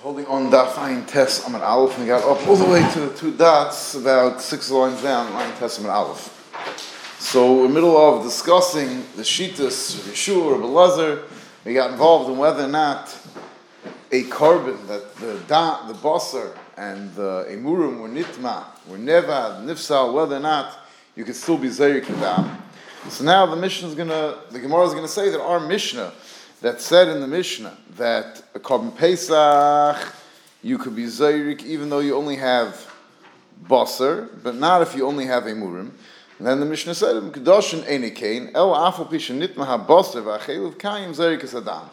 holding on that fine test Amar Aleph and we got up all the way to the two dots, about six lines down, line test Amar Aleph. So in the middle of discussing the Shitas, Yeshua, Rabbi Lazar. We got involved in whether or not a korban that the da, the basar and the emurim were nitma, were nevad, nifsal, whether or not you could still be zayik dam. So now the Mishnah is gonna, the Gemara is gonna say that our Mishnah that said in the Mishnah that a korban pesach you could be zayik even though you only have basar, but not if you only have emurim. And then the Mishnah said, "Kedoshin enikein el afal pisha nitma habasar v'achelav kayim zayik adam."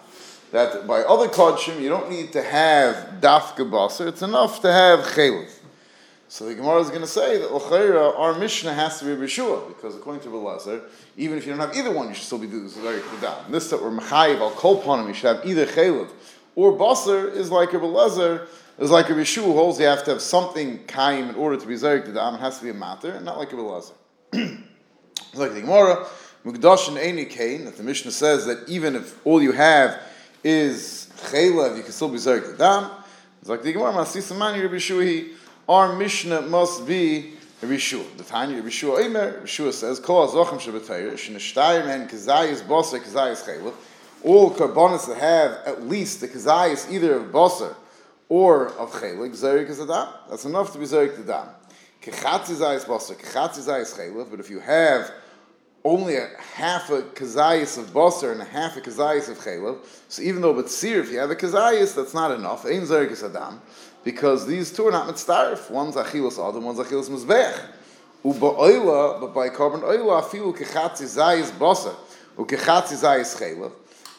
That by other kodshim you don't need to have dafka basar; it's enough to have chelav. So the Gemara is going to say that L'chaira, our Mishnah has to be Rishua, because according to Belazar, even if you don't have either one, you should still be doing Kedam. This that we're Mechayiv, al Kolponim, you should have either Chaylev or Basar is like a Belazar, is like a Rishua who holds you have to have something Kaim in order to be Zayik Kedam, it has to be a matter, and not like a Belazar. like the Gemara, Mugdash and Eini Kain, that the Mishnah says that even if all you have is Chaylev, you can still be Zayik Kedam. It's like the Gemara, Masisamani Rabbi Shuhi, our Mishnah must be Rishua. The Tanya Rishua Eimer, Rishua says, Kol Azochem Shabbatayr, Shinashtayim and Kazayis Boser, Kazayis Chaylev. All korbanos that have at least the Kazayis either of Boser or of Chaylev, Zerik is Adam. That's enough to be Zerik Adam. Kechatzi Zayis Boser, Kechatzi Zayis Chaylev, but if you have only a half a kazayis of basar and a half a kazayis of chaylev. So even though batzir, if you have a kazayis, that's not enough. Ein zerikis adam, because these two are not mitzdarif. One's achilas adam, one's achilas mizbech. Uba but by korban oila, afilu kechatzi zayis basar, u kechatzi zayis chaylev.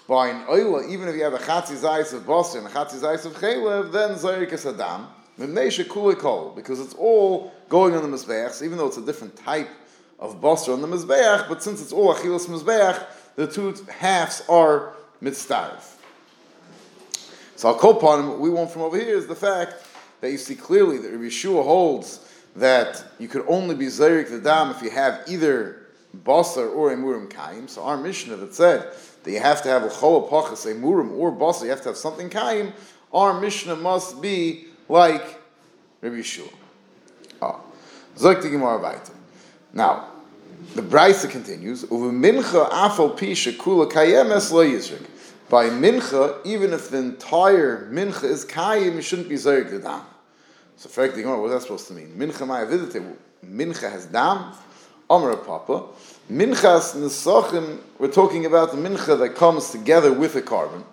By an oila, even if you have a chatzi zayis of basar and a chatzi zayis of chaylev, then zerikis adam. Because it's all going on the mizbech, even though it's a different type of basar on the mizbeach, but since it's all achilas mizbeach, the two halves are mitzdarif. So I'll upon what we want from over here is the fact that you see clearly that Rabbi Yeshua holds that you could only be zayrik the dam if you have either basar or emurim kaim. So our Mishnah that said that you have to have a chol pachas emurim or basar, you have to have something kaim. Our Mishnah must be like Rabbi Yeshua. Ah. Weiter. Now, the Brisa continues, mincha afal pi shekula kayemes lo yizrik. By mincha, even if the entire mincha is kayim, it shouldn't be zayik the dam. So, frankly, oh, what's that supposed to mean? Mincha maya vidite, mincha has dam, Amr Papa. Minchas nesachim, we're talking about the mincha that comes together with the korban.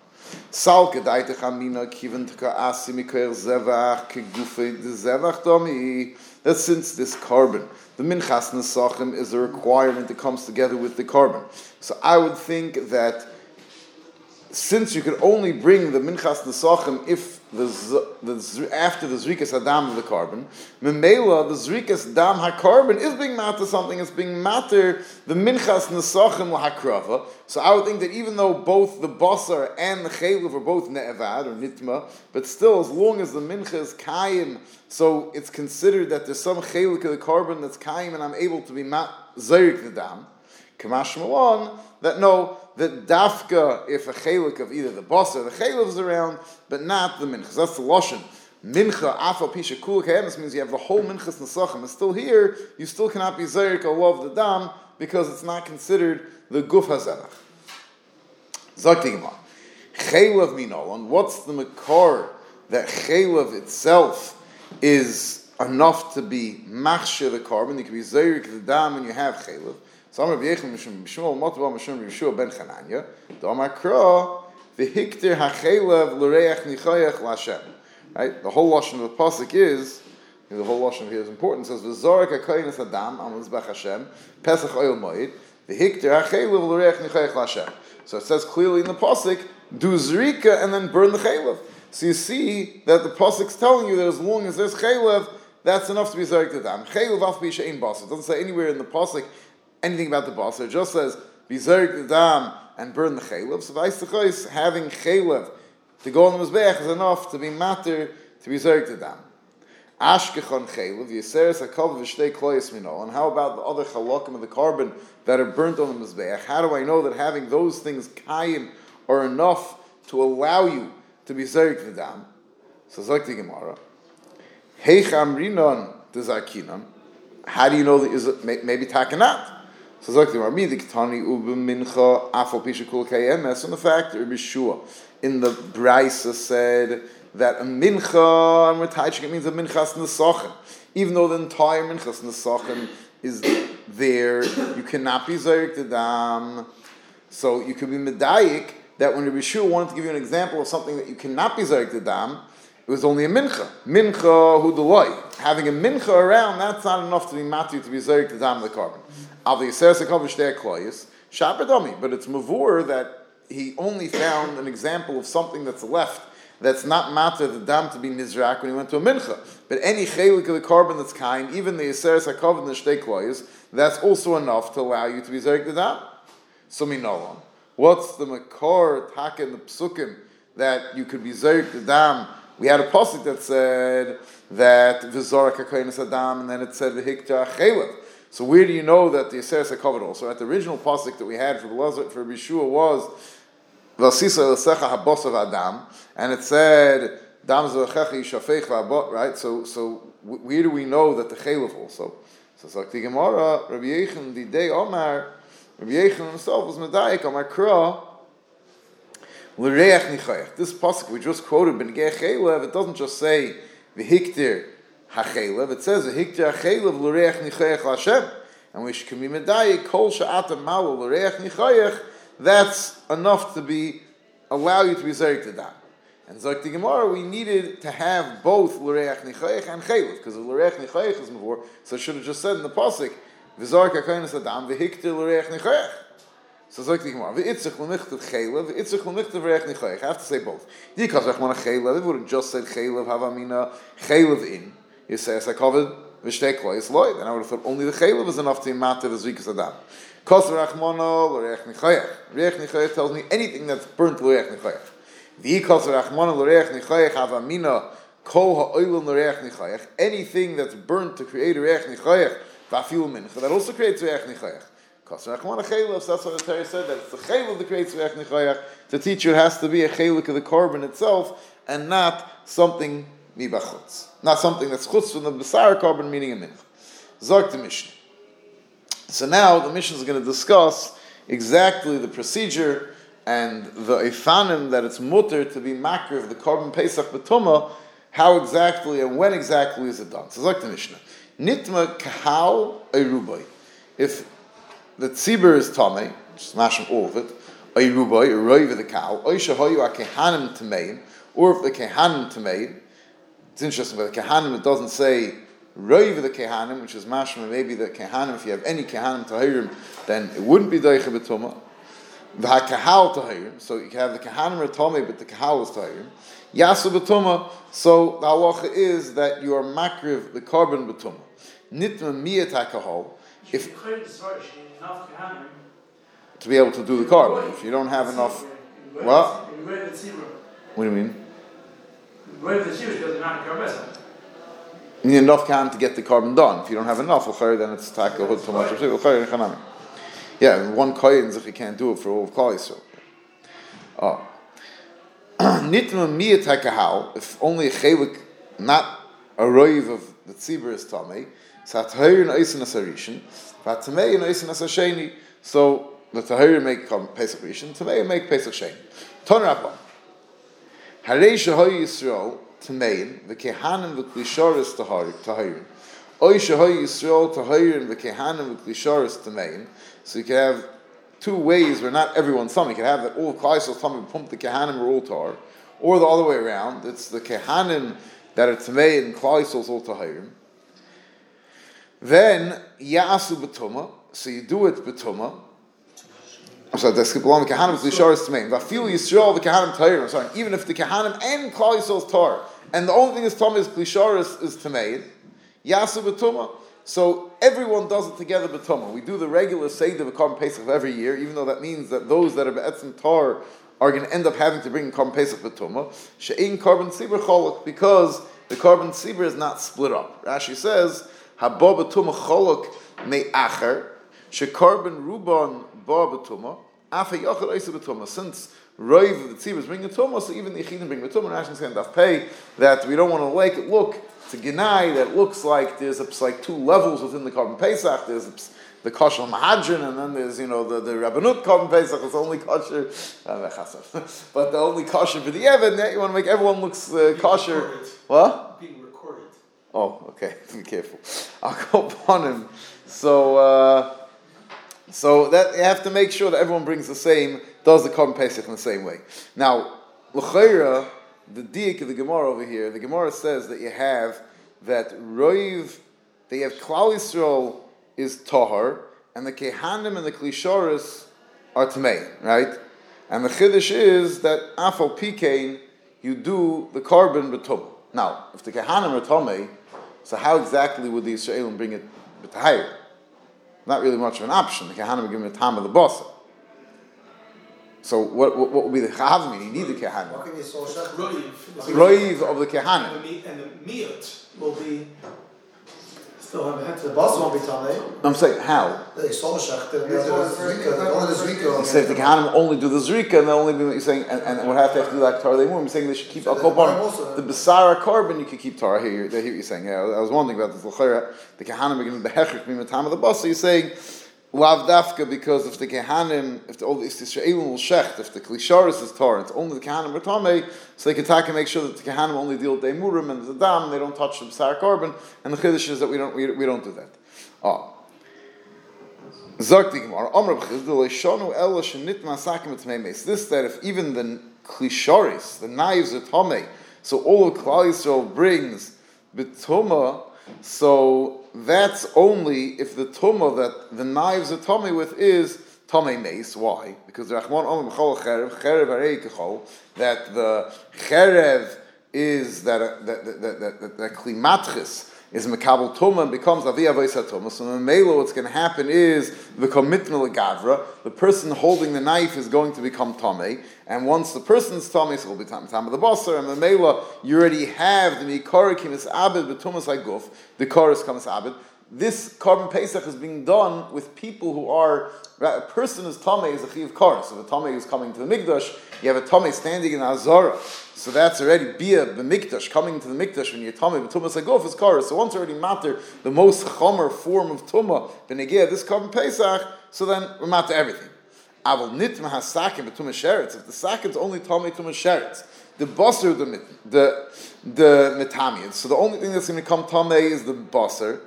Sal kedaita chamina kiven tka asi mikoyer zevach kegufe de zevach domi. That since this korban, the minchas nesachim is a requirement that comes together with the korban. So I would think that since you could only bring the minchas nesachim if the, the after the zrikas adam of the korban, memela the zrikas dam hakorban is being matter something. It's being matter the minchas nesachim hakrava. So I would think that even though both the basar and the chaylev are both ne'evad or nitma, but still as long as the mincha is kayim, so it's considered that there's some chaylik of the korban that's kayim, and I'm able to be mat zayik the dam. Kamash Malon, that no, that dafka, if a chelik of either the boss or the chaylev is around, but not the minchas. That's the lashon. Mincha afa pisha kul means you have the whole minchas nesachim. It's still here. You still cannot be zayik love the dam because it's not considered the guf hazanach. Zaktigma. Chaylev minolon. What's the makar that chaylev itself is enough to be machshir the korban? You can be zayik the dam and you have chaylev. Some of Yechim Mishum Mishmol Motva Mishum Yeshua ben Chananya. The Omar Kro v'hiktir hachelev l'reich nichoyach l'Hashem. Right. The whole lashon of the pasuk is the whole lashon here is important. It says v'zorik hakoyin adam am l'zbach Hashem Pesach oil moed v'hiktir hachelev l'reich nichoyach l'Hashem. So it says clearly in the pasuk do zrika and then burn the chaylev. So you see that the pasuk's telling you that as long as there's chaylev, that's enough to be zorik the dam. Chaylev af b'yishayin bas. It doesn't say anywhere in the pasuk anything about the boss. It just says bizarik the dam and burn the chaylev. So vayis having chaylev to go on the mizbeach is enough to be matter to be zarik the dam. Ashkechon chaylev yiseres hakov v'shtei kloyes minol. And how about the other chalokim of the korban that are burnt on the mizbeach? How do I know that having those things kayim are enough to allow you to be zarik the dam? So Zak the Gemara. Rinon dezakinan. How do you know that is maybe takanat? So Zak the Gemara. Mi diktani ubu mincha afal pishakul kayemes. And the fact that Rabbi Shua in the Brisa said that a mincha and we're means a minchas nesachen. Even though the entire minchas nesachen is there, you cannot be zayik the dam. So you could be medayik that when Rabbi Shua wanted to give you an example of something that you cannot be zayik the dam, it was only a mincha. Mincha the Having a mincha around, that's not enough to be matu to be zayik the dam the korban. Obviously, says a korban shtei kloyis, shabadomi, but it's mavur that he only found an example of something that's left that's not matter the dam to be nizrak when he went to a mincha. But any chelik of the korban that's kind, even the yiseres hakov and the shtei that's also enough to allow you to be zerik the dam. So know What's the makor tak in the psukim that you could be zerik the dam? We had a pasuk that said that v'zorak hakoynes adam, and then it said v'hikta chelik. So where do you know that the yiseres hakov also? At the original pasuk that we had for the for Bishua was Vasisa lesecha habosav adam, and it said dam zechecha yishafech v'abot. Right. So so where do we know that the chaylev also? So it's like the Gemara, Rabbi Yechon, the day Omar, Rabbi Yechon himself was medayik Omar Kra. Nichayach. This pasuk we just quoted, ben it doesn't just say v'hiktir hachaylev, it says v'hiktir hachaylev l'reach nichayach l'Hashem. And we should be medayik kol sha'atam malo l'reach nichayach that's enough to be allow you to be zerik to that. And Zok the Gemara, we needed to have both l'reach nichayich and chaylev, because l'reach nichayich is before, so I should have just said in the pasuk, v'zark ha'kainis adam v'hiktir l'reach nichayich. So it's Zok the Gemara, v'itzich l'michtav chaylev, v'itzich l'michtav l'reach nichayich. I have to say both. Because Rachman chaylev, it would have just said chaylev havamina chaylev in. You say, as I covered, v'shtei klois loy, then I would have thought only the chaylev is enough to matter the zvikas adam. Kos rachmono l'reich nichayach. Reich nichayach tells me anything that's burnt l'reich nichayach. V'i kos rachmono l'reich nichayach avamina kol ha'oilun l'reich nichayach. Anything that's burnt to create a reich nichayach, v'afil mincha, that also creates reich nichayach. That's what the Torah said, that it's the chaylev that creates reich nichayach. To teach has to be a chaylik of the korban itself, and not something mibachutz. Not something that's chutz from the besar korban, meaning a mincha. Zog to Mishnah. So now the Mishnah is going to discuss exactly the procedure and the ifanim that it's mutter to be makr of the korban pesach betuma, how exactly and when exactly is it done. So like the Mishnah, nitma kahal erubai. If the tzibur is tame, smash all of it, erubai, eroiv the cow, oishahoyu akehanim tamein, or if the kehanim tamein, it's interesting, but the kehanim it doesn't say Roiv the Kehanim, which is mashma, maybe the Kehanim, if you have any Kehanim Tahirim, then it wouldn't be B'tumah. The HaKahal Tahirim, so you can have the Kehanim Ratome, but the Kahal is Tahirim. Yasu B'tumah, so the halacha is that you are makriv the korban B'tumah. Nitma Miyat HaKahal, if to be able to do the korban, if you don't have enough, what? What do you mean? You need enough can to get the korban done. If you don't have enough, then it's taka too much. Yeah, one koyin if you can't do it for all of Klal ah. Yisrael. Oh. Nitma miyat hakahal, if only a chelik, not a roiv of the tzibur is tamei, so tahir the tahir make Pesach Rishon, tamei make Pesach Sheni. Ton Rabban. Harei shahoy Yisrael, Tamein, the Kehanim, the Klisharis Tahirin. Oy Shahoy Yisrael Tahirin, the Kehanim, the Klisharis Tamein. So you can have two ways where not everyone's some. You can have that all Klaisel Tamim pump the Kehanim are all Tar, or the other way around. It's the Kehanim that are Tamein and Klaisel's all Tahirin. Then Yasu Batuma, so you do it Batuma, I'm sorry, the Skippalon, the Kahanim, the Lisharis Tmein. Vafil Yisrael, the Kahanim Torah. I'm sorry, even if the Kahanim and Klal Yisrael's Torah, and the only thing is Tom is Lisharis is Tmein, Yasu B'tuma. So everyone does it together B'tuma. We do the regular Seder of Korban Pesach every year, even though that means that those that are Be'etzim Torah are going to end up having to bring Korban Pesach B'tuma. She'in Korban Tzibur Cholok, because the Korban Tzibur is not split up. Rashi says, Habo B'tuma Cholok Me'acher, She'korban Ruban Ba B'tuma, since Roiv the tzibas bring the tumah, so even the yichidim bring the tumah. Rashi saying daf pay that we don't want to make it look to genai that looks like there's a, like two levels within the korban pesach. There's a, the kosher mahadrin, and then there's you know the the rabbanut korban pesach is only kosher, uh, but the only kosher for the evan. You want to make everyone looks uh, kosher. What? Oh, okay. Be careful. I'll go upon him. So, uh, so that you have to make sure that everyone brings the same, does the korban pesach in the same way. Now, l'chayra, the diak of the Gemara over here, the Gemara says that you have that roiv, you have klal Yisrael is tahar, and the kehanim and the klishoris are tamei, right? And the chiddush is that afal pikein, you do the korban betum. Now, if the kehanim are tamei, so how exactly would the Israelim bring it b'tahir? Not really much of an option. The kehanim are given the time of the boss. So what, what, what would be the mean? You need the kehanim. How can you so shach? Roiv. Of the kehanim. and the miut will be still have a head to The boss won't be tamei. I'm saying how? The so shach. The zrika. Only the zrika. You say the kehanim only do the zrika, and they only be you're saying, and, and would have to have to do that Torah You're saying they should keep a the kol Torah also- The besara korban you could keep Torah. Here, you- I hear what you're saying. Yeah, I was wondering about this. L'chayra, The kehanim are given the hechrik being the time of the boss. So you're saying. Lav dafka because if the kehanim, if the the Israelim will shecht, if the klisharis is Torah, it's only the kehanim are tamei, so they can take and make sure that the kehanim only deal with the emurim and the dam, they don't touch the b'sar korban, and the chiddush is that we don't we, we don't do that. Oh. Zog the Gemara, Amr b'chizd, leishonu ela shenit masakim et memes. This that if even the klisharis, the knives are tamei, so all of Klal Yisrael brings bituma, so that's only if the tumah that the knives are tummy with is tummy mace. Why? Because the Rachman Omer b'chol cherev, cherev arei kechol, that the cherev is that that that that that, that, that klimatchis is mekabel tumah and becomes avi avoisa tumah. So in Mela, what's going to happen is the commitment gavra. The person holding the knife is going to become tummy, and once the person's tummy, so it will be time of the bosser. And Mela, you already have the mikara kimis abed betumas aguf. The chorus comes abed. This korban pesach is being done with people who are a person is tame is a chiv chorus. If a tame is coming to the mikdash, you have a tame standing in the azara. So that's already bia the mikdash coming to the mikdash when you're tame. But tumas agof is chorus. So once already matter the most chomer form of tuma benegir this korban pesach. So then we matter everything. Aval nitma hasakim betumas sheretz. If the sakim's only tame tumas sheretz, the bosser the the the mitamian. So the only thing that's going to come tame is the bosser.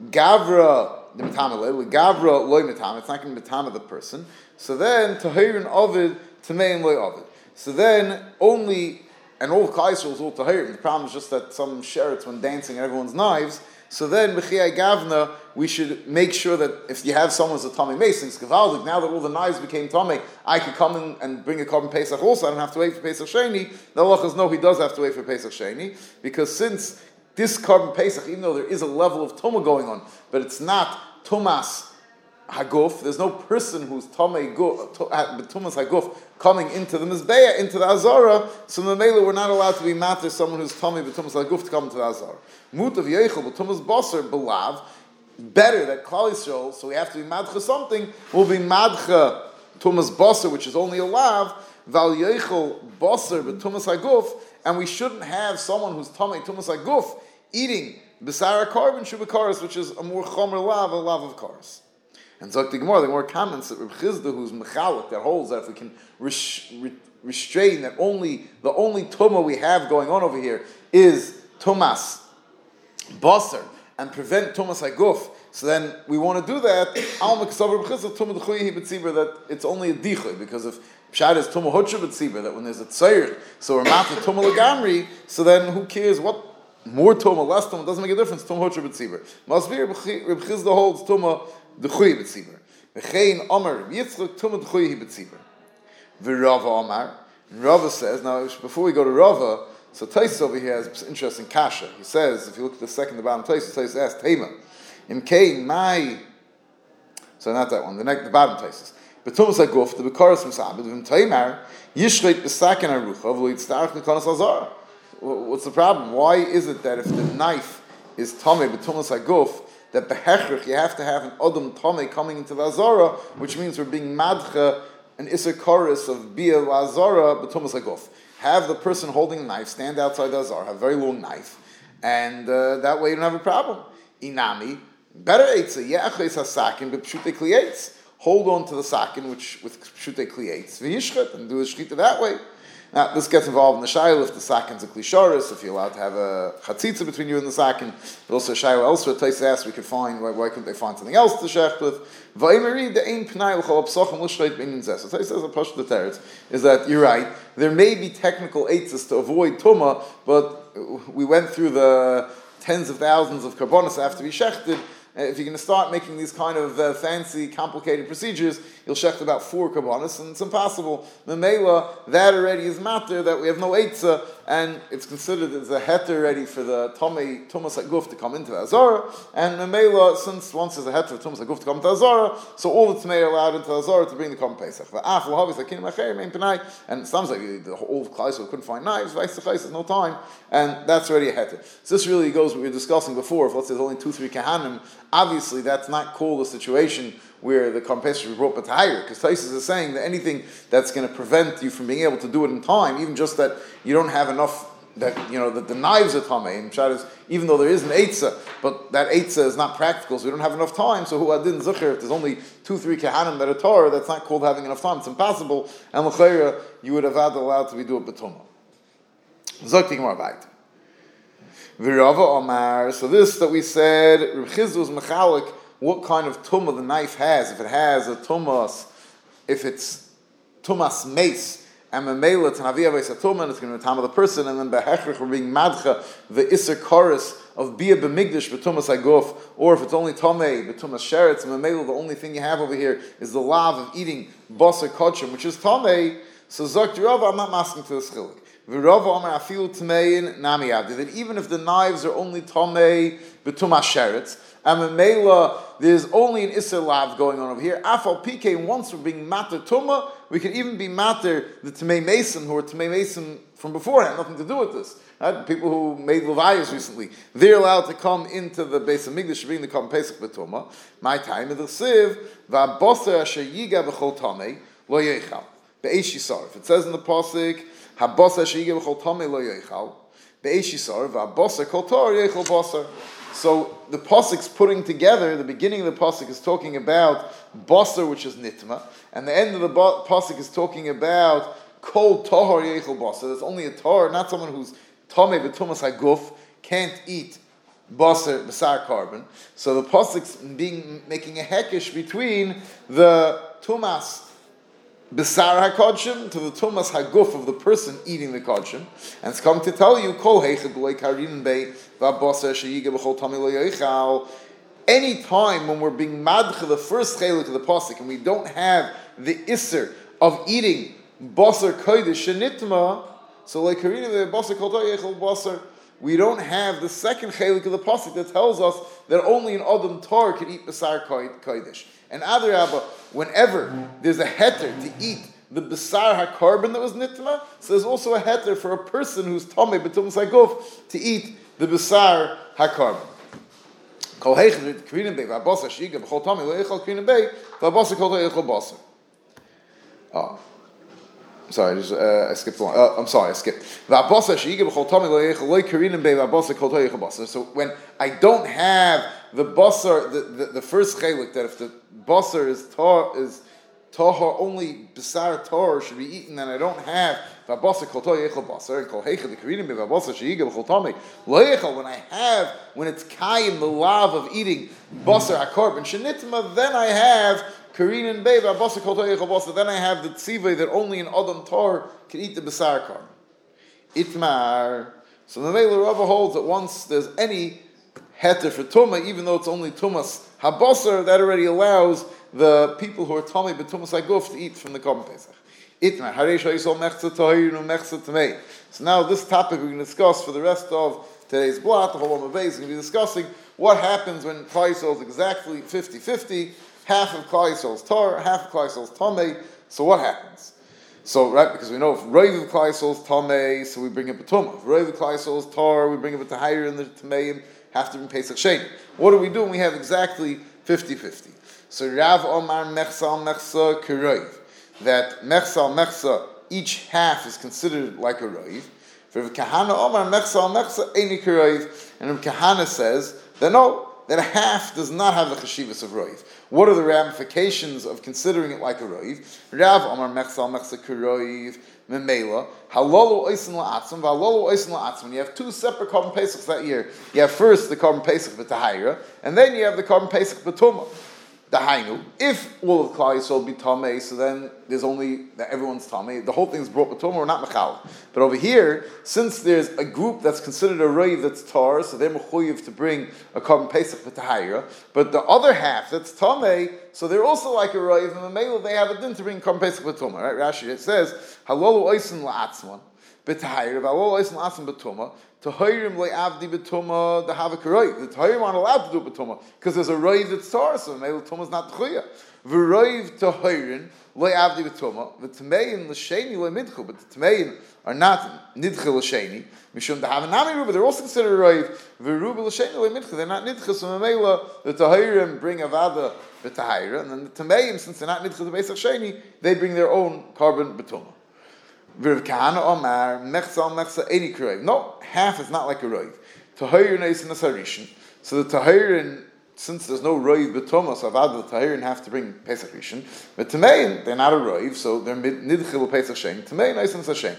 Gavra the mitama le, gavra loy mitama. It's not going to mitama the person. So then tahirin ovid tamein loy ovid. So then only and all kaisers all tahirin. The problem is just that some sherets when dancing and everyone's knives. So then b'chiyai gavna we should make sure that if you have someone a tummy mason, it's gavaldik. Now that all the knives became tummy, I could come in and bring a korban pesach also. I don't have to wait for pesach sheni. The is no, he does have to wait for pesach sheni because since this korban pesach, even though there is a level of tuma going on, but it's not tumas haguf. There's no person who's tamei guf, tumas uh, haguf coming into the mizbeah, into the azara. So the mele we're not allowed to be matter someone who's tamei b'tumas haguf to come to the azara. Mut of yeichel b'tumas baser belav. Better that Klal Yisrael, so we have to be madcha something. Will be madcha tumas baser, which is only a lav. Val yeichel baser b'tumas haguf, and we shouldn't have someone who's tamei tumas haguf eating Besara korban shubakaris, which is a more chomer lav, a lav of karis. And Zok the Gemara, the Gemara comments that Reb Chizda, who's mechalik, that holds that if we can res- re- restrain that only the only tuma we have going on over here is tumas basar and prevent tumas haguf. So then we want to do that. That it's only a dichuy because if Pshat is tuma hutcha betzibur that when there's a tzayir, so we're matzah tuma legamri. So then who cares what more tuma, less tuma, doesn't make a difference. Tuma hutcha betzibur. Masvir Reb Chizda holds tuma d'chuyi betzibur. V'chein Omer Yitzchak tuma d'chuyi betzibur. V'Rava Omar. And Rava says, now before we go to Rava, so Tais over here has interesting kasha. He says, if you look at the second, the bottom Tais, Tais asks, Tema, in Kain, my, so not that one, the, next, the bottom Tais. Betumas aguf, the Bekaris Musabed, Vim Taimar, Yishreit Besakin Arucha, V'lo Yitztarach Nikonas Azara. What's the problem? Why is it that if the knife is Tomei, Betumas aguf, that behechrich, you have to have an Odom Tomei coming into the Azara, which means we're being madcha an Isser Chorus of Bia Lazara B'Tumas Aguf. Have the person holding the knife stand outside the Azar, have a very long knife, and uh, that way you don't have a problem. Inami, better Eitza, Ye'achles HaSakin B'Pshute Klietz. Hold on to the sakin, which with Pshute Klietz, V'yishchet, and do a shkita that way. Now, this gets involved in the shayla if the sakin's a klisharis, if you're allowed to have a chatzitza between you and the sakin. But also a shayla elsewhere, Tais asked, we could find, why, why couldn't they find something else to shech with? So Tais says, a push the teretz, is that you're right, there may be technical eitzes to avoid tuma, but we went through the tens of thousands of korbanos after to be shechted, if you're going to start making these kind of uh, fancy, complicated procedures, you'll shecht about four kabbanas, and it's impossible. Memela, that already is matter, that we have no eitzah, and it's considered as a heter already for the Tomei, Tumas Aguf to come into the Azara, and Memela, since once there's a heter for Tumas Aguf to come into the Azara, so all the Tmei are allowed into Azara to bring the Kom Pesach. The Af, Lahavis, Akin Macher, Mein Penai, and it sounds like the whole Klaisel couldn't find knives, Vice there's no time, and that's already a heter. So this really goes what we were discussing before, if let's say there's only two, three Kahanim, Obviously, that's not called a situation where the compensation brought but higher, because Taisus is saying that anything that's going to prevent you from being able to do it in time, even just that you don't have enough that you know that the knives are tamei and even though there is an eitzah, but that eitzah is not practical, so we don't have enough time. So who adin zucher if there's only two three kahanim that are Torah, that's not called having enough time. It's impossible. And l'chayra you would have had allowed to be do it betuma. Zok more about. Virava Omar. So this that we said, Reb Chizdu's mechalik, what kind of tumah the knife has. If it has a tumas, if it's tumas mace, and memela tanavia tumah, it's going to be time of the person, and then behechrich we're being madcha the iser chorus of bia b'migdash b'tumas aguf, or if it's only tomei b'tumas sheretz, and memela the only thing you have over here is the lav of eating basar kachim, which is tomei. So zok I'm not asking to the chilik. That even if the knives are only tomei betuma sheretz, and memela there's only an iser lav going on over here. Afal pk once we're being matter tuma, we can even be matter the tamei mason who are tamei mason from beforehand, nothing to do with this. Right? People who made levayas recently, they're allowed to come into the base of Migdash, bring the come pesach betuma. My time is the siv va'boser asher yiga b'chol tamei lo yechal be'esh If it says in the pasuk Habasa sheyigev chol tamei lo yoichal. Be'eshisar v'habasa kol tor basar. So the pasuk's putting together. The beginning of the pasuk is talking about basar, which is nitma, and the end of the pasuk is talking about kol tahor yoichal basar. There's only a tar, not someone who's tamei b'tumas haguf can't eat basar basar korban. So the pasuk's being making a hekish between the tumas Besar HaKodshim to the Tumas HaGuf of the person eating the Kodshim. And it's come to tell you, Kol Karin Bei Tami Lo Any time when we're being madcha the first chelik of the pasuk and we don't have the iser of eating basar kodesh shenitma, so like karina the basar kol basar, we don't have the second chelik of the pasuk that tells us that only an adam tor can eat basar kodesh. And Adarabba, whenever there's a heter to eat the besar hakarbon that was nitma, so there's also a heter for a person who's tomei betum saguf to eat the besar hakarbon. Oh. Sorry, I, just, uh, I skipped along. Uh, I'm sorry, I skipped. So when I don't have the basar, the, the, the first chelik, that if the basar is tar is tahor only basar tar should be eaten, and I don't have v'abasar kol toh yechol basar and kol heichel the karinim v'abasar sheyiga v'chol tamei lo when I have when it's kayim the love of eating basar akarban shenitma then I have karin and v'abasar kol toh yechol then I have the tzivay that only an adam tar can eat the basar Karm. itmar so the Mela Rava holds that once there's any heter for tuma even though it's only tumas Habasar, that already allows the people who are Tommy Betumas Aguf to eat from the Korban Pesach. Itmar. So now this topic we're going to discuss for the rest of today's blot, the whole Olam is going to be discussing what happens when Klai is exactly 50-50, half of Klai is Tar, half of Klai is Tomei, so what happens? So, right, because we know if Rav of Klai is Tomei, so we bring up a Tumah. If Rav of Klai is Tar, we bring up a Tahir in the Tameim, have to bring Pesach Sheni. What do we do? We have exactly 50-50. So Rav Omar Mechsa Mechsa Kiroiv. that mechsa mechsa, each half is considered like a roiv. For Kahana Omar mechsa mechsa any roiv, and Kahana says that no, that a half does not have the cheshivas of roiv. What are the ramifications of considering it like a roiv? Rav Omar mechsa mechsa roiv memela halalu oisin la'atzim v'halalu oisin la'atzim. You have two separate korban pesachs that year. You have first the korban pesach b'tahira, and then you have the korban pesach b'tumah the Hainu. If all of Klal Yisrael be Tameh, so then there's only that everyone's Tameh. The whole thing's brought with Tumah, we're not Mechal. But over here, since there's a group that's considered a Raiv that's Tar, so they're Mechuyiv to bring a korban Pesach with Tahira. But the other half that's Tameh, so they're also like a Raiv, and the Mela they have a din to bring korban Pesach Tumah. Right? Rashi it says, Halolu Oisin La'atzman. B'tahir, v'alo oisin asim b'tuma, tahirim le'avdi b'tuma, the a The tahirim aren't allowed to do b'tuma, because there's a roiv that's tar, so mele is not tchuya. V'roiv tahirin le'avdi b'tuma, v'tmein l'sheni le'midchu, but the tmein are not nidche l'sheni, mishum the have nami ruba, they're also considered roiv, v'ruba l'sheni le'midchu, they're not nidche, so mele the tahirim bring avada b'tahira, and then the tmeim, since they're not nidche the basic sheni, they bring their own korban b'tuma. Rav Kahana Omar, Mechza Mechza Eni Kurev. No, half is not like a Roiv. Tahir Neis in the Sarishan. So the Tahirin, since there's no Roiv B'Toma, so Avad the Tahirin have to bring Pesach Rishon. But Tamein, they're not a Roiv, so they're Nidchil Pesach Sheni. Tamein Neis in Sasheni.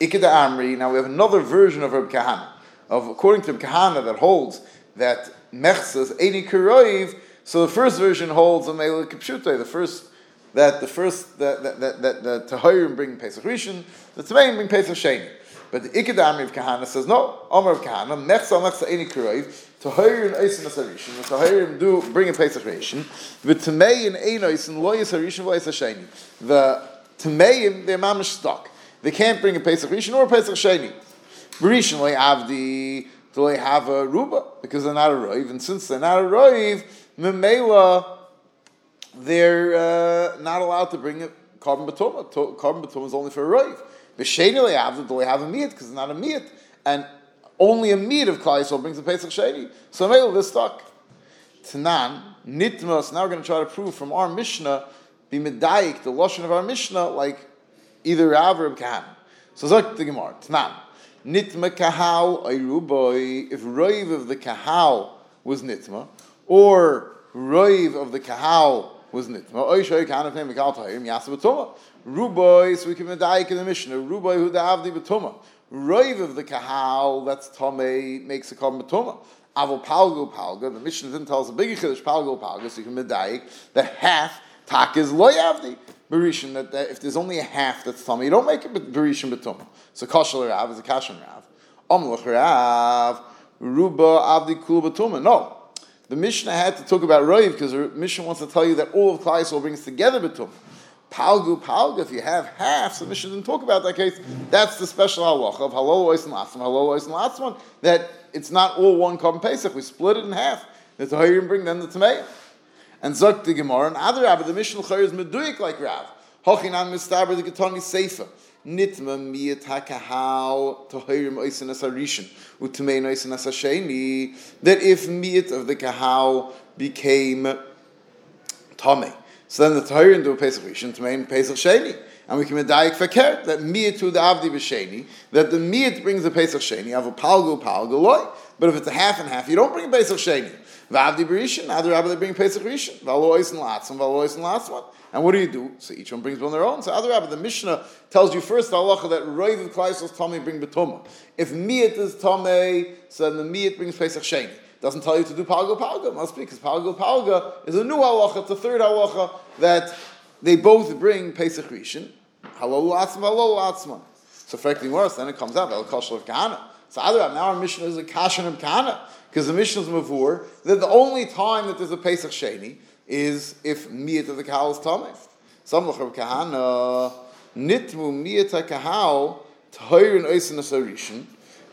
Ikeda Amri, now we have another version of Rav Kahana. Of, according to Rav Kahana, that holds that Mechza is Eni Kurev, so the first version holds a Mele Kipshute, the first that the first that that that, the Tahirim bring Pesach Rishon, the Tmeim bring Pesach Sheni. But the Ikadami of Kahana says no. Omer of Kahana Mechsa Mechsa Eni Kurayv Tahirim Eisin Asarishin. The Tahirim do bring a Pesach Rishon. The Tmeim Ein Eisin Lo Yis Harishin Lo Yis. The Tmeim they're mamish stuck. They can't bring a Pesach Rishon or a Pesach Sheni. Rishon Lo Avdi. Do they have a ruba because they're not a roiv, and since they're not a roiv, memela they're uh, not allowed to bring a korban batoma. Korban batoma is only for a roiv. B'sheni le'avda do they have a meat because it's not a meat, and only a meat of Yisrael brings a Pesach Sheni. So maybe they're stuck. Tanan nitmas. Now we're going to try to prove from our Mishnah, be medayik the lashon of our Mishnah, like either Rav or Kahan. So Zok the Gemara. Tanan nitma kahal ayruboy. If roiv of the kahal was nitma, or roiv of the kahal was nitma. Oy shoy kan of name gal tahim yasa betuma. Ruboy, so we can medayik in the Mishnah. Ruboy who da'avdi betuma. Roiv of the kahal, that's tome, makes a korban betuma. Avol palgo palga. The Mishnah didn't tell us a big chiddush palgo palga, so you can medayik the half tak is loyavdi. Berishin that, that, if there's only a half that's tummy, you don't make it berishin betuma. So kashal rav is a kashan rav. Omlach rav ruba avdi kul betuma. No, the Mishnah had to talk about Roiv because the Mishnah wants to tell you that all of Klal Yisrael brings together Betum. Palgu, Palgu, if you have half, the Mishnah didn't talk about that case. That's the special halacha of halol ois and latzman, halol ois and latzman, that it's not all one korban pesach. We split it in half. The Tahirim bring then the Tamei. And Zok the Gemara, and other Rabbi, the Mishnah is meduyik like Rav. Hochinan mistaber the Ketani Seifa nitma miyat hakahal tohirim oisin as harishin utmein oisin as hasheni that if miyat of the kahal became tame, so then the tohirim do a pesach rishon tmein pesach sheni. And we can medayik fakir that miyat to the avdi b'sheni that the miyat brings the pesach sheni. A palgo palgo loy. But if it's a half and half, you don't bring a pesach sheni. V'avdi b'rishon. Now the rabbi they bring pesach rishon. V'alo oisin latzon. V'alo oisin latzon. And what do you do? So each one brings one their own. So other rabbi, the Mishnah tells you first the halacha that Roiv of Klaisos Tomei bring betuma. If Miyat is Tomei, so then the Miyat brings Pesach Sheni. Doesn't tell you to do Palga Palga. Must be because Palga Palga is a new halacha. It's a third halacha that they both bring Pesach Rishon. Halol Atzma, Halol Atzma. So frankly worse, then it comes out El Koshel of Kahana. So other now our Mishnah is a Kashan of Kahana because the Mishnah is Mavur that the only time that there's a Pesach Sheni is if miyat of the kahal is tameh. Some of kahana nitmu miyat kahal tahirin oisin asarishin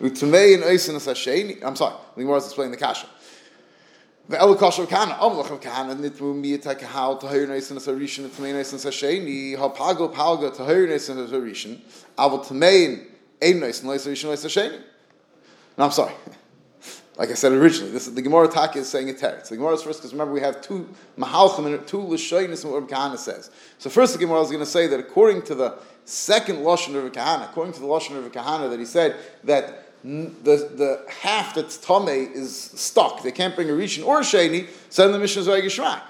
u'tamein oisin asasheni. I'm sorry, the Gemara is explaining the kasha. The el kasha kana amlach um of kahana nitmu miyat kahal tahirin oisin asarishin u'tamein oisin asasheni hapago palga tahirin oisin asarishin avol tamein ein oisin asarishin asasheni. No, I'm sorry. Like I said originally, this is the Gemara Taki is saying a teretz. The Gemara is first because remember we have two mahalchim and two lashonis and what Kahana says. So first the Gemara is going to say that according to the second lashon of Kahana, according to the lashon of Kahana, that he said that the, the half that's tame is stuck. They can't bring a rishon or a sheni. Send the Mishnah zoy geshmak.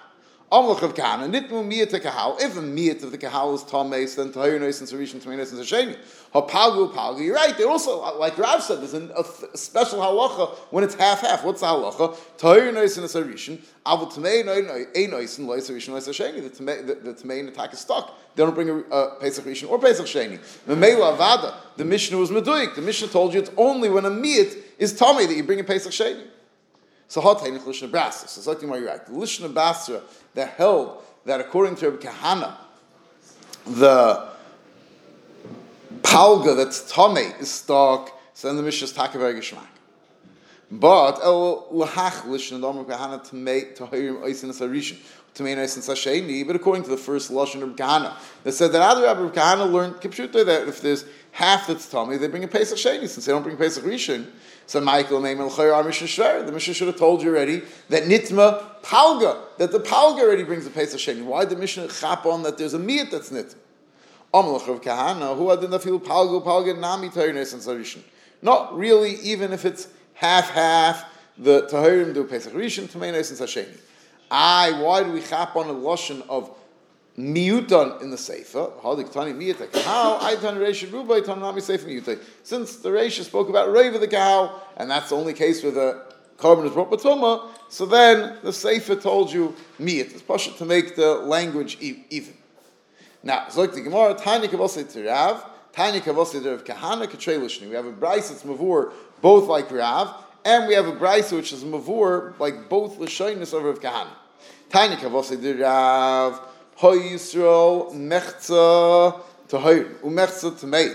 Amlach of Kahana, nitmu miyat the kahal. If a miyat of the kahal is tameis, then tahir nois and sarishan tameis and sheni. Hapagu pagu. You're right. They're also, like Rav said, there's an, a, special halacha when it's half half. What's the halacha? Tahir nois and sarishan. Avu tamei nois nois and lois sarishan lois sheni. The tamei and attack is stuck. They don't bring a uh, Pesach Rishon or Pesach Sheni. Memela Avada. The Mishnah was meduik. The Mishnah told you it's only when a miyat is tummy that you bring a Pesach Sheni. So Hataynik Lishna Basra. So it's like you're right. Lishna Basra that held that according to Rabbi Kahana, the palga that's tame is stuck, so then the Mishnah is takaver geshmak. But el lahach lishna Rabbi Kahana tamei tahirim oisin sarishin sasheni. But according to the first lashon of Kahana, that said that other Rabbi Kahana learned kipshuta that if there's half that's tummy, they bring a pesach sheni since they don't bring pesach rishon. So Michael name el Mishnah shver. The Mishnah should have told you already that nitma palga that the palga already brings a pesach sheni. Why did the Mishnah chap on that there's a miyat that's nitma? Amalach of Kahana, who had the feel palgo palga nami tayrnes and sarishin. Not really, even if it's half half. The tahirim do pesach rishon, tamenes and sasheni. I, why do we chap on a lotion of miutan in the sefer? Tani. How I tan reish rubai tan nami sefer miutai. Since the reish spoke about rave the cow, and that's the only case where the korban is brought batuma, so then the sefer told you miut. It's possible to make the language even. Now, like the Gemara, Tanya Kavosei to Rav, Tanya Kavosei Rav Kahana, Katrei Lishni. We have a Bryce that's Mavur, both like Rav, and we have a Bryce which is Mavur, like both Lishonis of Rav Kahana. Tanya Kavosei to Rav, Ho Yisrael, Mechza, to Hoy, Umechza to Mei.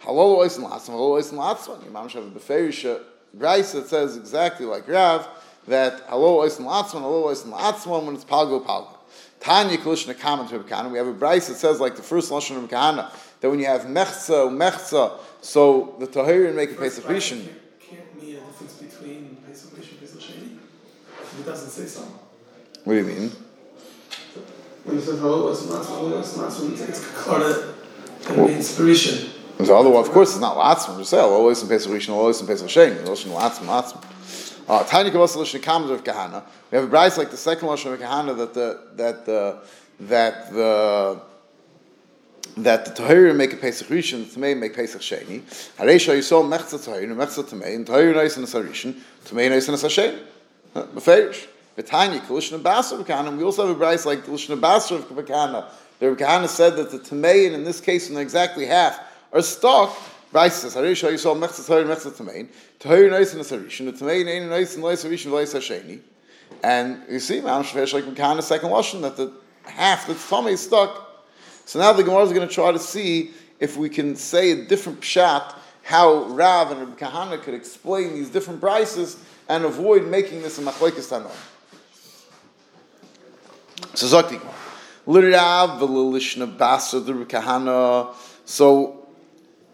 Halol Ois Latzman, Halol Ois Latzman. Imam Shav Beferisha, Bryce that says exactly like Rav, that Halol Ois Latzman, Halol Ois Latzman, when it's Palgo Palgo. Tanya Kalishna comment to Kahana. We have a Bryce that says, like the first Lashon of Kahana, that when you have Mechza, Mechza, so the Tahirin make a Pesach Rishon. It doesn't say so. What do you mean? When it says, oh, it's not, so it's Kakara, that means Rishon. So otherwise, of course, it's not Latzman. Just say, always in Pesach Rishon, always in Pesach Sheni. Lashon Latzman, Latzman. Uh, Tanya Kavasa Lashon Kamas of Kahana. We have a Bryce like the second Lashon of Kahana that the that the that the that the Tahir make a Pesach Rishon, the Tamei make Pesach Sheni. Hareisha Yisrael Mechza Tahir, Mechza Tamei, and Tahir Neis and Asarishon, Tamei Neis and Asasheni. Beferish. V'tanya Kalishna Basar of We also have a Bryce like Kalishna Basar of Kahana. The Kahana said that the Tamei, in this case, in exactly half, are stuck Bryce says, Harisha Yisrael Mechza Tahir Mechza Tamein, Tahir Neis and Asarishon, the Tamein Ein Neis and Leis Arishon Leis Hasheni. And you see, Mount Shvesh like Mekana second Lashon, that the half that's tummy is stuck. So now the Gemara is going to try to see if we can say a different pshat, how Rav and Rabbi Kahana could explain these different prices and avoid making this a machlekes tanon. So Lirav v'lilishna basa the Kahana. So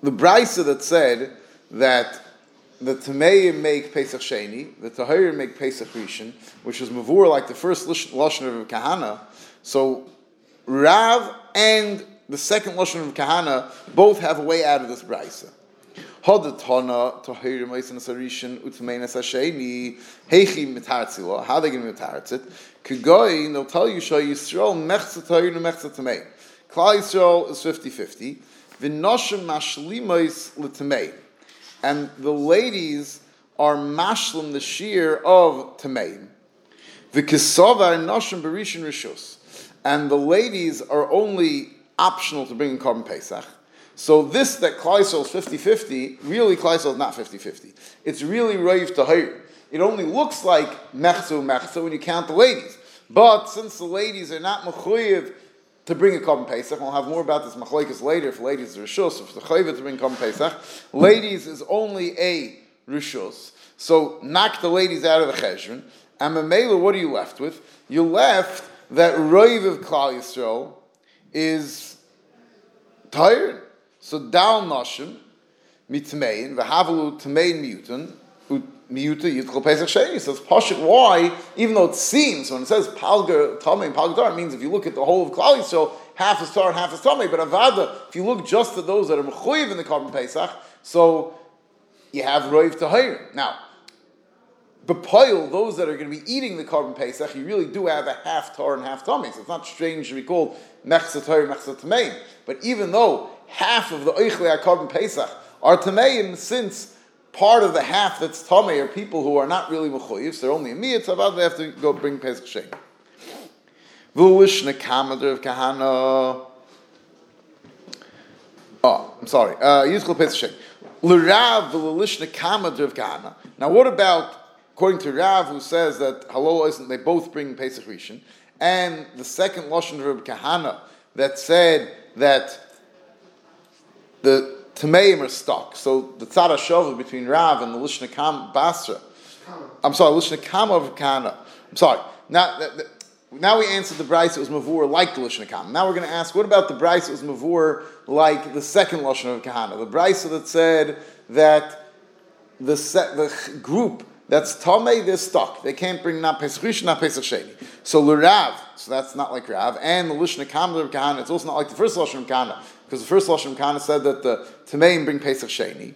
the brisa that said that the Tameim make Pesach Sheni, the Tahirim make Pesach Rishon, which is Mavur like the first Lashon of Kahana. So Rav and the second Lashon of Kahana both have a way out of this brisa. Hodatana Tahirim Eisan Sarishan Utmein Sasheni Heichi Mitartzila. How are they going to mitartz it? Kagoi, they'll tell you Shah Yisrael Mechza Tahirim Mechza Tameim. Klal Yisrael is 50-50. V'noshim mashlimais l'tamei. And the ladies are mashlim the shear of tameim. V'kisava noshim berishin rishus. And the ladies are only optional to bring in korban pesach. So this that Kleisel is 50-50, really Kleisel is not 50-50. It's really Rav Tahir. It only looks like Mechzu Mechzu when you count the ladies. But since the ladies are not Mechuyev to bring a Korban Pesach. We'll have more about this machlekes later. If ladies are rishus, if the chayvah to bring Korban Pesach, ladies is only a rishus. So knock the ladies out of the cheshvan. And Mamela, what are you left with? You're left that roiv of Klal Yisrael is tired. So down nashim mitmein v'havalu tmein mutan Miyuta Yitkal Pesach Sheni. So it's Pashit why, even though it seems, when it says Palgar Tame and Palgar it means if you look at the whole of Klal Yisrael, half is Tar and half is Tame. But Avada, if you look just at those that are Mechuyev in the Korban Pesach, so you have Roiv Tahir. Now, Bepoil, those that are going to be eating the Korban Pesach, you really do have a half Tar and half Tame. So it's not strange to be called Mechza Tar, Mechza Tamein. But even though half of the Oichle Korban Pesach are Tameim, since part of the half that's Tamei are people who are not really Mechoyiv, so they're only a Miyat, they have to go bring Pesach Shem. Vulish Nekamader of Kahana. Oh, I'm sorry. Uh, Yizchel Pesach Shem. L'Rav v'Lish Nekamader of Kahana. Now, what about, according to Rav, who says that Halol isn't, they both bring Pesach Rishon, and the second Lashon of Kahana that said that the Tameim are stuck. So the Tzara Shova between Rav and the Lishna Kam Basra. I'm sorry, Lishna Kam of Kana. I'm sorry. Now, now we answered the Bryce, it was Mavur like the Lishna Kam. Now we're going to ask, what about the Bryce, it was Mavur like the second Lashon of Kahana? The Bryce that said that the, set, the group that's Tomei, they're stuck. They can't bring not Pesach Rishon, not Pesach Sheni. So L'Rav, so that's not like Rav, and the Lishna Kam of Kahana, it's also not like the first Lashon of Kahana because the first Lashon Kana said that the Tameim bring Pesach Sheni.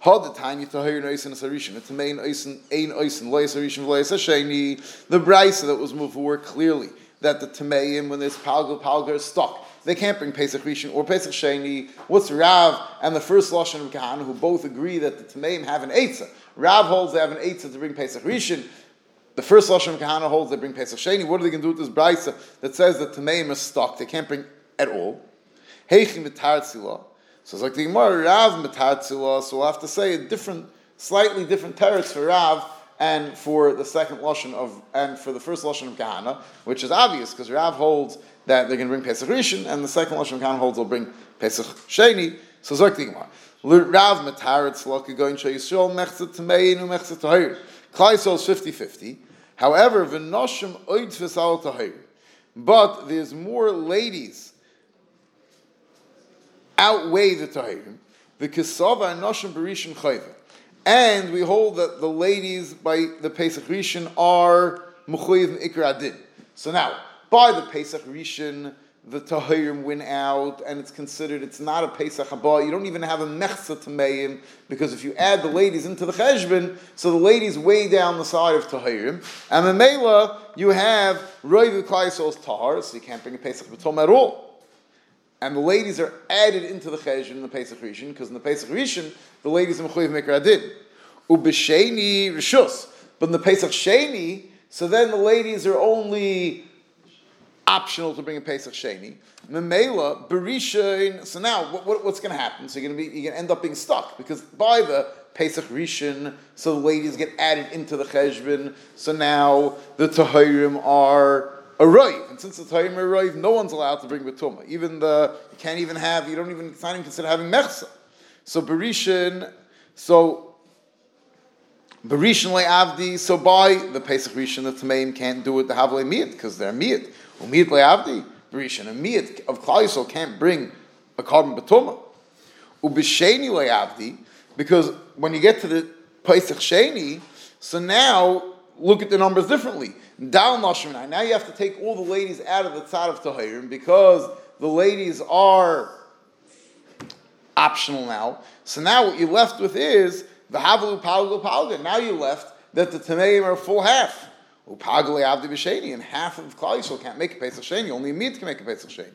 Had the time you tahir noisen as harishin. The Tamein oisen ein oisen loyas Sheni. The brisa that was moved forward clearly that the Tameim when there's palgal palgar is stuck. They can't bring Pesach Rishon or Pesach Sheni. What's Rav and the first Lashon of Kahana who both agree that the Tameim have an Eitzah. Rav holds they have an Eitzah to bring Pesach Rishon. The first Lashon of Kahana holds they bring Pesach Sheni. What are they going to do with this brisa that says that Tameim is stuck? They can't bring at all. Heichi mitarzila. So it's like the Gemara Rav mitarzila. So we'll have to say a different, slightly different teretz for Rav and for the second lashon of and for the first lashon of Kahana, which is obvious because Rav holds that they're going to bring Pesach Rishon, and the second lashon of Kahana holds they'll bring Pesach Sheni. So it's like the Gemara. Rav mitaretz laka going to Yisrael mechzet tamein u mechzet tahir. Klai is 50-50. However, v'noshim oid v'sal tahir. But there's more ladies outweigh the Tahirim. The Kisava and Noshim Barishin Chayva. And we hold that the ladies by the Pesach Rishon are Mechuyev Ikra Adin. So now, by the Pesach Rishon, the Tahirim win out, and it's considered it's not a Pesach Haba. You don't even have a Mechza Tameim, because if you add the ladies into the Cheshbon, so the ladies weigh down the side of Tahirim. And the Mela, you have Roiv Klaisol's Tahar, so you can't bring a Pesach Batom at all and the ladies are added into the cheshbon in the Pesach Rishon, because in the Pesach Rishon, the ladies are mechuyev mikra adin. Ubesheni rishus. But in the Pesach Sheni, so then the ladies are only optional to bring a Pesach Sheni. Memela, Berisha, so now what, what, what's going to happen? So you're going to be, you're going to end up being stuck, because by the Pesach Rishon, so the ladies get added into the cheshbon, so now the Tahirim are a and since it's a roiv, no one's allowed to bring betuma. Even the you can't even have you don't even it's not even consider having mechsa. So berishin, so berishin le'avdi. So by the pesach rishon, the tameim can't do it the havle miyat because they're miyat. Well, miyat le'avdi berishin, a miyat of klal can't bring a korban betuma. Ubisheni le'avdi because when you get to the pesach sheni, so now look at the numbers differently. Dal. Now you have to take all the ladies out of the tzad of Tahirim because the ladies are optional now. So now what you're left with is the Havalu Palgu Palga. Now you're left that the Tameim are full half. Upagale Avdi B'Sheni, and half of Klal Yisrael can't make a Pesach Sheni. Only a Mid can make a Pesach Sheni.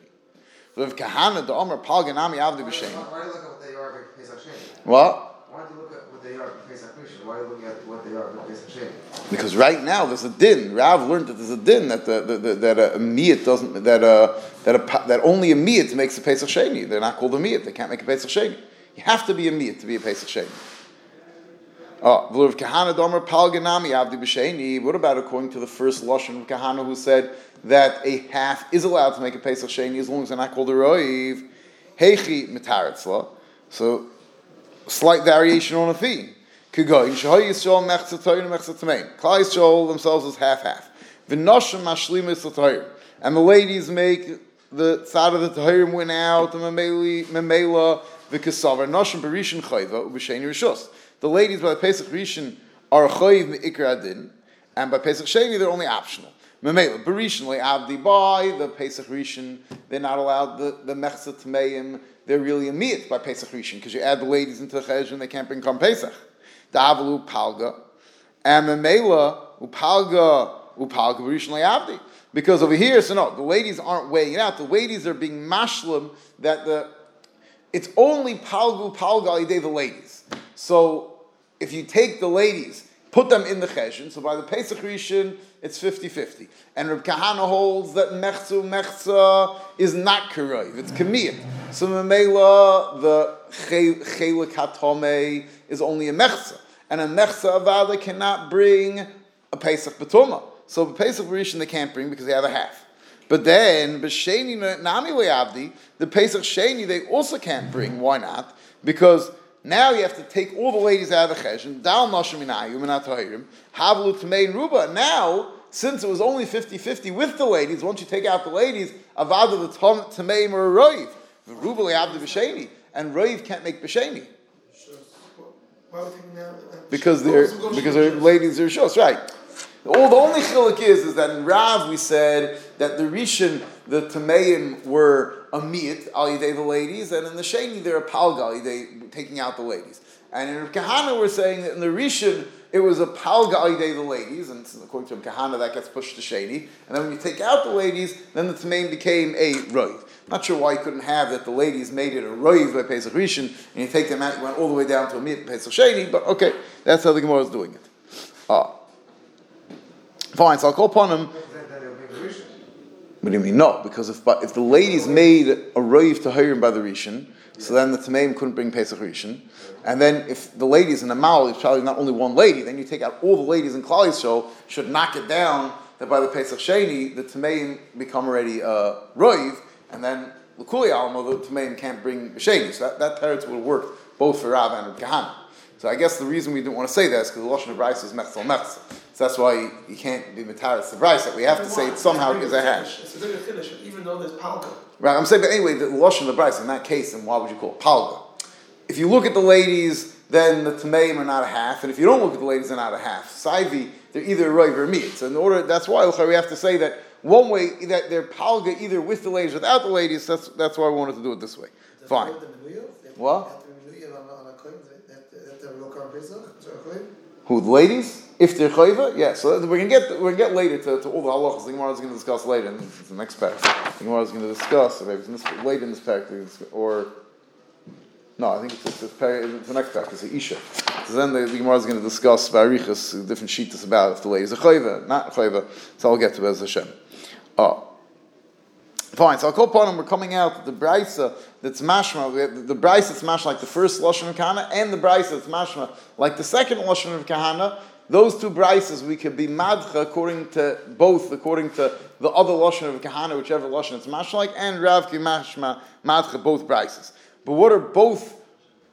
So if Kahana, the Omer, Palganami Avdi B'Sheni. Why do you look at what they are Pesach Sheni? What? Why do you look at what they are Pesach Rishon? Why are you looking at what they are Pesach Sheni? Because right now there's a din. Rav learned that there's a din that the, the, the that a, miyat doesn't that a that a that only a miyat makes a pesach sheni. They're not called a miyat. They can't make a pesach sheni. You have to be a miyat to be a pesach sheni. Ah, oh, V'luv Kahana Domer Palganami Avdi B'Sheni. What about according to the first Lashon of Kahana who said that a half is allowed to make a Pesach Sheni as long as they're not called a Roiv? Heichi Mitaritzla. So, slight variation on a theme. Kigoyin Shahoy Yisrael Mechzatoyin Mechzatamein. Klai Yisrael themselves is half-half. V'noshim Mashlim Yisrael And the ladies make the side of the Tahirim win out, the Memela, the Kasavar, Noshim Berishin Chayva, Ub'Sheni Rishus the ladies by the Pesach Rishon are chayiv me'ikra adin, and by Pesach Sheni they're only optional. Memela, Barishon Abdi by the Pesach Rishon, they're not allowed the, the Mechza Tmeim, they're really a meat by Pesach Rishon, because you add the ladies into the Chej and they can't bring Kam Pesach. Da'avalu Palga, and Memela, Upalga, Upalga Barishon Abdi. Because over here, so no, the ladies aren't weighing it out. The ladies are being mashlim that the it's only palgu palga day the ladies. So if you take the ladies, put them in the cheshin, so by the Pesach Rishon, it's 50-50. And Reb Kahana holds that mechzu mechza is not karoiv, it's kamiyat. So Mamela, the chelik hatome is only a mechza. And a mechza avada cannot bring a Pesach betuma. So the Pesach Rishon they can't bring because they have a half. But then, b'sheni nami le'avdi, the Pesach Sheni they also can't bring. Why not? Because now you have to take all the ladies out of the cheshen, dal nashim inayim and havlu tmein ruba. Now, since it was only 50-50 with the ladies, once you take out the ladies, avada the tmeim or a roiv. The ruba le'avdi b'sheni, and roiv can't make b'sheni. Why are we thinking now? Because they're because they're ladies are shos, right? All the only chilik is is that in Rav we said that the Rishon, the Tameim were a miet al the ladies, and in the Sheni they're a palga al taking out the ladies. And in Kahana we're saying that in the Rishon it was a palga al yidei the ladies, and according to Kahana that gets pushed to Sheni. And then when you take out the ladies, then the Tameim became a roiv. Not sure why you couldn't have that the ladies made it a roiv by Pesach Rishon, and you take them out, you went all the way down to a miet Pesach Sheni. But okay, that's how the Gemara is doing it. Ah. Fine, so I'll call upon him. What do you mean? No, because if if the ladies made a roiv to Hiram by the Rishon, so then the Tameim couldn't bring Pesach Rishon. And then if the ladies in the Mal is probably not only one lady, then you take out all the ladies in Klal show should knock it down that by the Pesach Sheni, the Tameim become already uh, a roiv, and then L'kuli Alma, the Tameim can't bring Sheni. So that, that territory would work both for Rav and Kahana. So I guess the reason we didn't want to say that is because the Lashon of Bryce is Mechzel Mechzel. So that's why you, you can't be Mataris the Bryce. That we have to say it somehow is a hash. It's a bigger finish, even though there's palka. Right, I'm saying, but anyway, the Lashon of the Bryce, in that case, then why would you call it Palga? If you look at the ladies, then the Tameim are not a half, and if you don't look at the ladies, they're not a half. Saivi, they're either a Roiv or a meat. So in order, that's why we have to say that one way, that they're Palga either with the ladies without the ladies, that's, that's why we wanted to do it this way. Fine. What? Who the ladies? If they're chayva, yeah. So we're gonna get we're gonna get later to, to all the halachas. The Gemara is going to discuss later, and it's the next parak. The Gemara is going to discuss, maybe in this, later in this parak, or no, I think it's, it's, it's, the next parak. It's the isha. So then the, the Gemara is going to discuss varichas, different sheetas about if the ladies are chayva, not chayva. So I'll get to Bez Hashem. Oh. Fine, so I'll call upon him. We're coming out the brisa that's mashma. The, the brisa that's mashma like the first lashon of kahana, and the brisa that's mashma like the second lashon of kahana. Those two brises we could be madcha according to both, according to the other lashon of kahana, whichever lashon it's mashma like, and Rav mashma madcha both brises. But what are both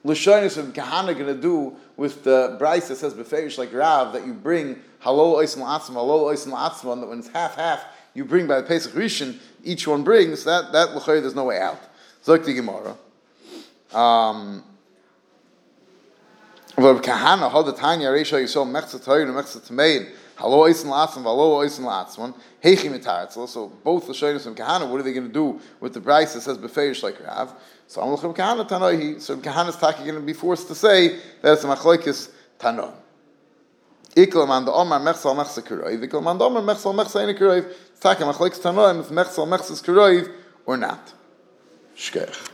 lashonis of kahana going to do with the brise that says beferish like Rav that you bring halol oisim la'atzma, halol oisim la'atzma, and that when it's half half you bring by the Pesach Rishon, each one brings, that, that there's no way out. Zok the Gemara. Um, but kahana had the tanya reisha yisol mechzat hayr and mechzat tamein halo oisin latzman valo oisin latzman heichim etaretzel. So both the shaynos and kahana, what are they going to do with the price that says befeish like Rav? So I'm looking kahana tanoi. So kahana's taki going to be forced to say that it's a machlokes tanoi. Ikla man the Omar mechsal mechsa kuroiv. Ikla man the Omar mechsal mechsa ene kuroiv. Taka machlokes tanoim if mechsa kuroiv or not. Shkech.